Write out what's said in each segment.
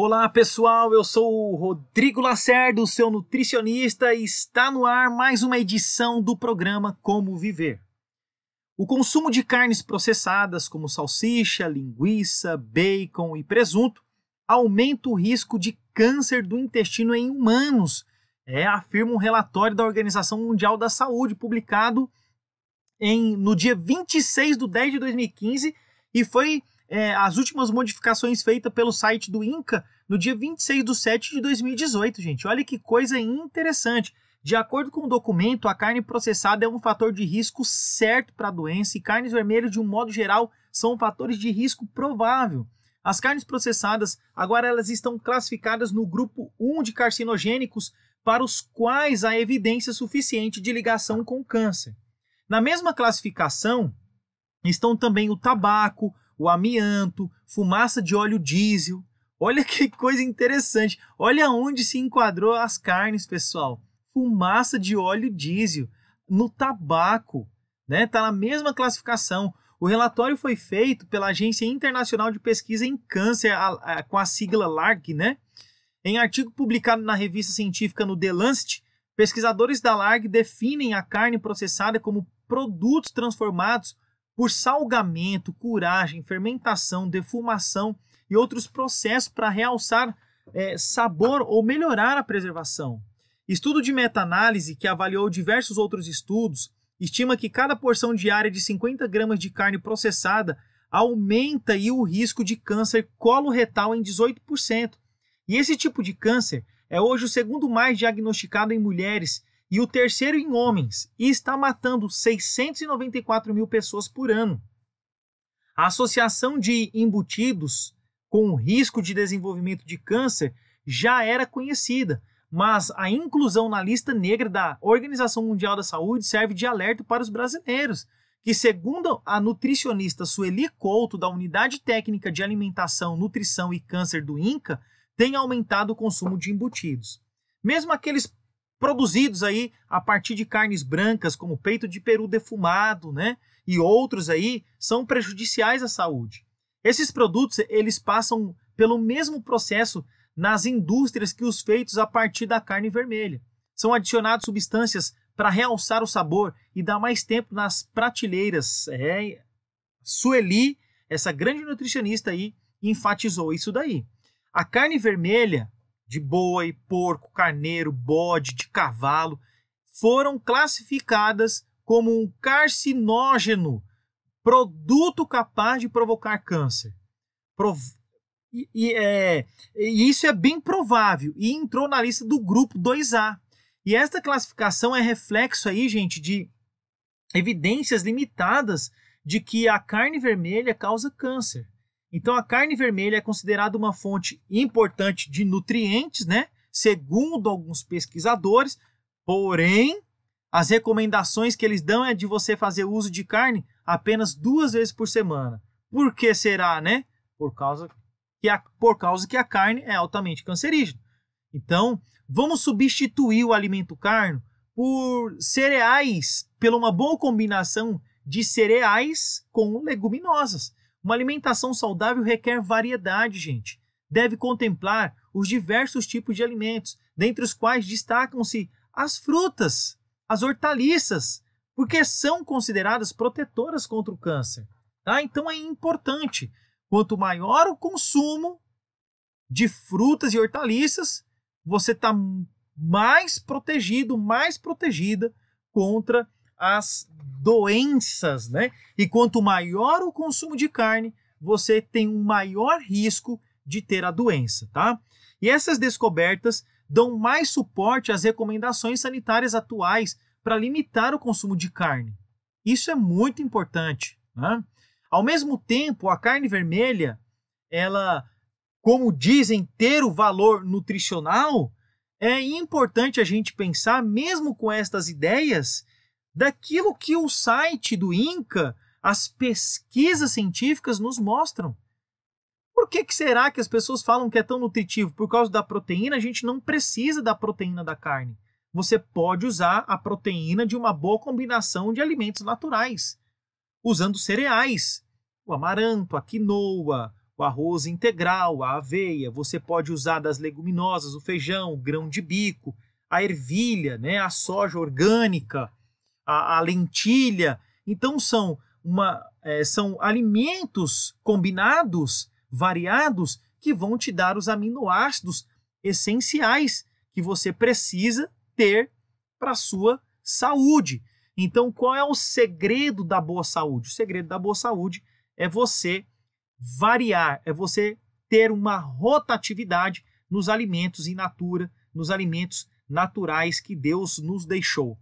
Olá pessoal, eu sou o Rodrigo Lacerda, seu nutricionista, e está no ar mais uma edição do programa Como Viver. O consumo de carnes processadas, como salsicha, linguiça, bacon e presunto, aumenta o risco de câncer do intestino em humanos, é, afirma um relatório da Organização Mundial da Saúde, publicado em, no dia 26 de 10 de 2015, e foi é, as últimas modificações feitas pelo site do INCA no dia 26 de 7 de 2018, gente. Olha que coisa interessante. De acordo com o documento, a carne processada é um fator de risco certo para a doença e carnes vermelhas, de um modo geral, são fatores de risco provável. As carnes processadas agora elas estão classificadas no grupo 1 de carcinogênicos para os quais há evidência suficiente de ligação com câncer. Na mesma classificação estão também o tabaco, o amianto, fumaça de óleo diesel. Olha que coisa interessante. Olha onde se enquadrou as carnes, pessoal. Fumaça de óleo diesel no tabaco, né? Tá na mesma classificação. O relatório foi feito pela Agência Internacional de Pesquisa em Câncer, a, a, com a sigla LARC, né? Em artigo publicado na revista científica no The Lancet, pesquisadores da LARC definem a carne processada como produtos transformados por salgamento, curagem, fermentação, defumação e outros processos para realçar é, sabor ou melhorar a preservação. Estudo de meta-análise, que avaliou diversos outros estudos, estima que cada porção diária de 50 gramas de carne processada aumenta o risco de câncer coloretal em 18%. E esse tipo de câncer é hoje o segundo mais diagnosticado em mulheres e o terceiro em homens, e está matando 694 mil pessoas por ano. A associação de embutidos com risco de desenvolvimento de câncer já era conhecida, mas a inclusão na lista negra da Organização Mundial da Saúde serve de alerta para os brasileiros, que, segundo a nutricionista Sueli Couto, da Unidade Técnica de Alimentação, Nutrição e Câncer do INCA, tem aumentado o consumo de embutidos. Mesmo aqueles produzidos aí a partir de carnes brancas, como peito de peru defumado, né? E outros aí são prejudiciais à saúde. Esses produtos, eles passam pelo mesmo processo nas indústrias que os feitos a partir da carne vermelha. São adicionadas substâncias para realçar o sabor e dar mais tempo nas prateleiras. É, Sueli, essa grande nutricionista aí, enfatizou isso daí. A carne vermelha de boi, porco, carneiro, bode, de cavalo, foram classificadas como um carcinógeno, produto capaz de provocar câncer. Prov... E, e, é, e isso é bem provável e entrou na lista do grupo 2A. E esta classificação é reflexo aí, gente, de evidências limitadas de que a carne vermelha causa câncer. Então a carne vermelha é considerada uma fonte importante de nutrientes, né? Segundo alguns pesquisadores, porém as recomendações que eles dão é de você fazer uso de carne apenas duas vezes por semana. Por que será, né? Por causa que a, por causa que a carne é altamente cancerígena. Então, vamos substituir o alimento carne por cereais, pela uma boa combinação de cereais com leguminosas. Uma alimentação saudável requer variedade, gente. Deve contemplar os diversos tipos de alimentos, dentre os quais destacam-se as frutas, as hortaliças, porque são consideradas protetoras contra o câncer. Tá? Então é importante. Quanto maior o consumo de frutas e hortaliças, você está mais protegido, mais protegida contra as doenças, né? E quanto maior o consumo de carne, você tem um maior risco de ter a doença, tá? E essas descobertas dão mais suporte às recomendações sanitárias atuais para limitar o consumo de carne. Isso é muito importante. Né? Ao mesmo tempo, a carne vermelha, ela, como dizem, ter o valor nutricional, é importante a gente pensar, mesmo com estas ideias, daquilo que o site do INCA, as pesquisas científicas nos mostram. Por que, que será que as pessoas falam que é tão nutritivo? Por causa da proteína, a gente não precisa da proteína da carne. Você pode usar a proteína de uma boa combinação de alimentos naturais, usando cereais, o amaranto, a quinoa, o arroz integral, a aveia, você pode usar das leguminosas, o feijão, o grão de bico, a ervilha, né, a soja orgânica, a, a lentilha. Então são, uma, é, são alimentos combinados, variados, que vão te dar os aminoácidos essenciais que você precisa ter para a sua saúde. Então, qual é o segredo da boa saúde? O segredo da boa saúde é você variar, é você ter uma rotatividade nos alimentos in natura, nos alimentos naturais que Deus nos deixou.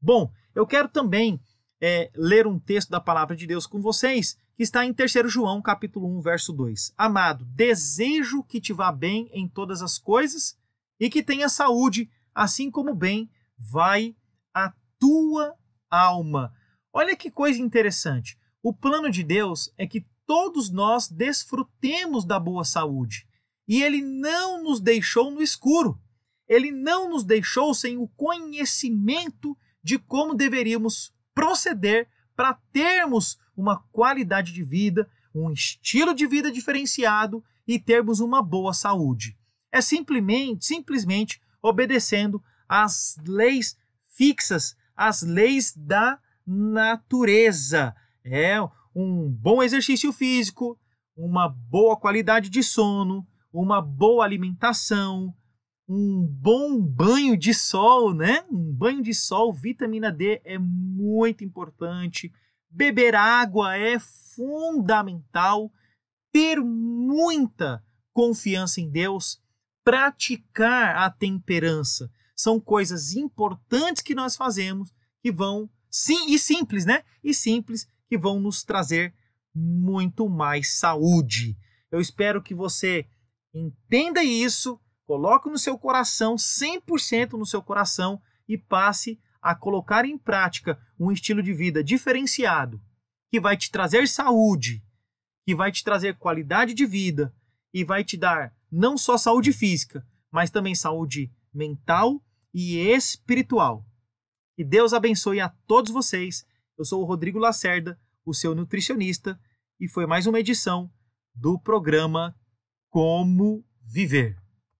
Bom, eu quero também é, ler um texto da palavra de Deus com vocês, que está em 3 João, capítulo 1, verso 2. Amado, desejo que te vá bem em todas as coisas e que tenha saúde, assim como bem vai a tua alma. Olha que coisa interessante. O plano de Deus é que todos nós desfrutemos da boa saúde. E ele não nos deixou no escuro. Ele não nos deixou sem o conhecimento de como deveríamos proceder para termos uma qualidade de vida, um estilo de vida diferenciado e termos uma boa saúde. É simplesmente, simplesmente obedecendo às leis fixas, às leis da natureza. É um bom exercício físico, uma boa qualidade de sono, uma boa alimentação, um bom banho de sol, né? Um banho de sol, vitamina D é muito importante. Beber água é fundamental. Ter muita confiança em Deus, praticar a temperança. São coisas importantes que nós fazemos que vão, sim, e simples, né? E simples que vão nos trazer muito mais saúde. Eu espero que você entenda isso Coloque no seu coração, 100% no seu coração, e passe a colocar em prática um estilo de vida diferenciado, que vai te trazer saúde, que vai te trazer qualidade de vida e vai te dar não só saúde física, mas também saúde mental e espiritual. Que Deus abençoe a todos vocês. Eu sou o Rodrigo Lacerda, o seu nutricionista, e foi mais uma edição do programa Como Viver.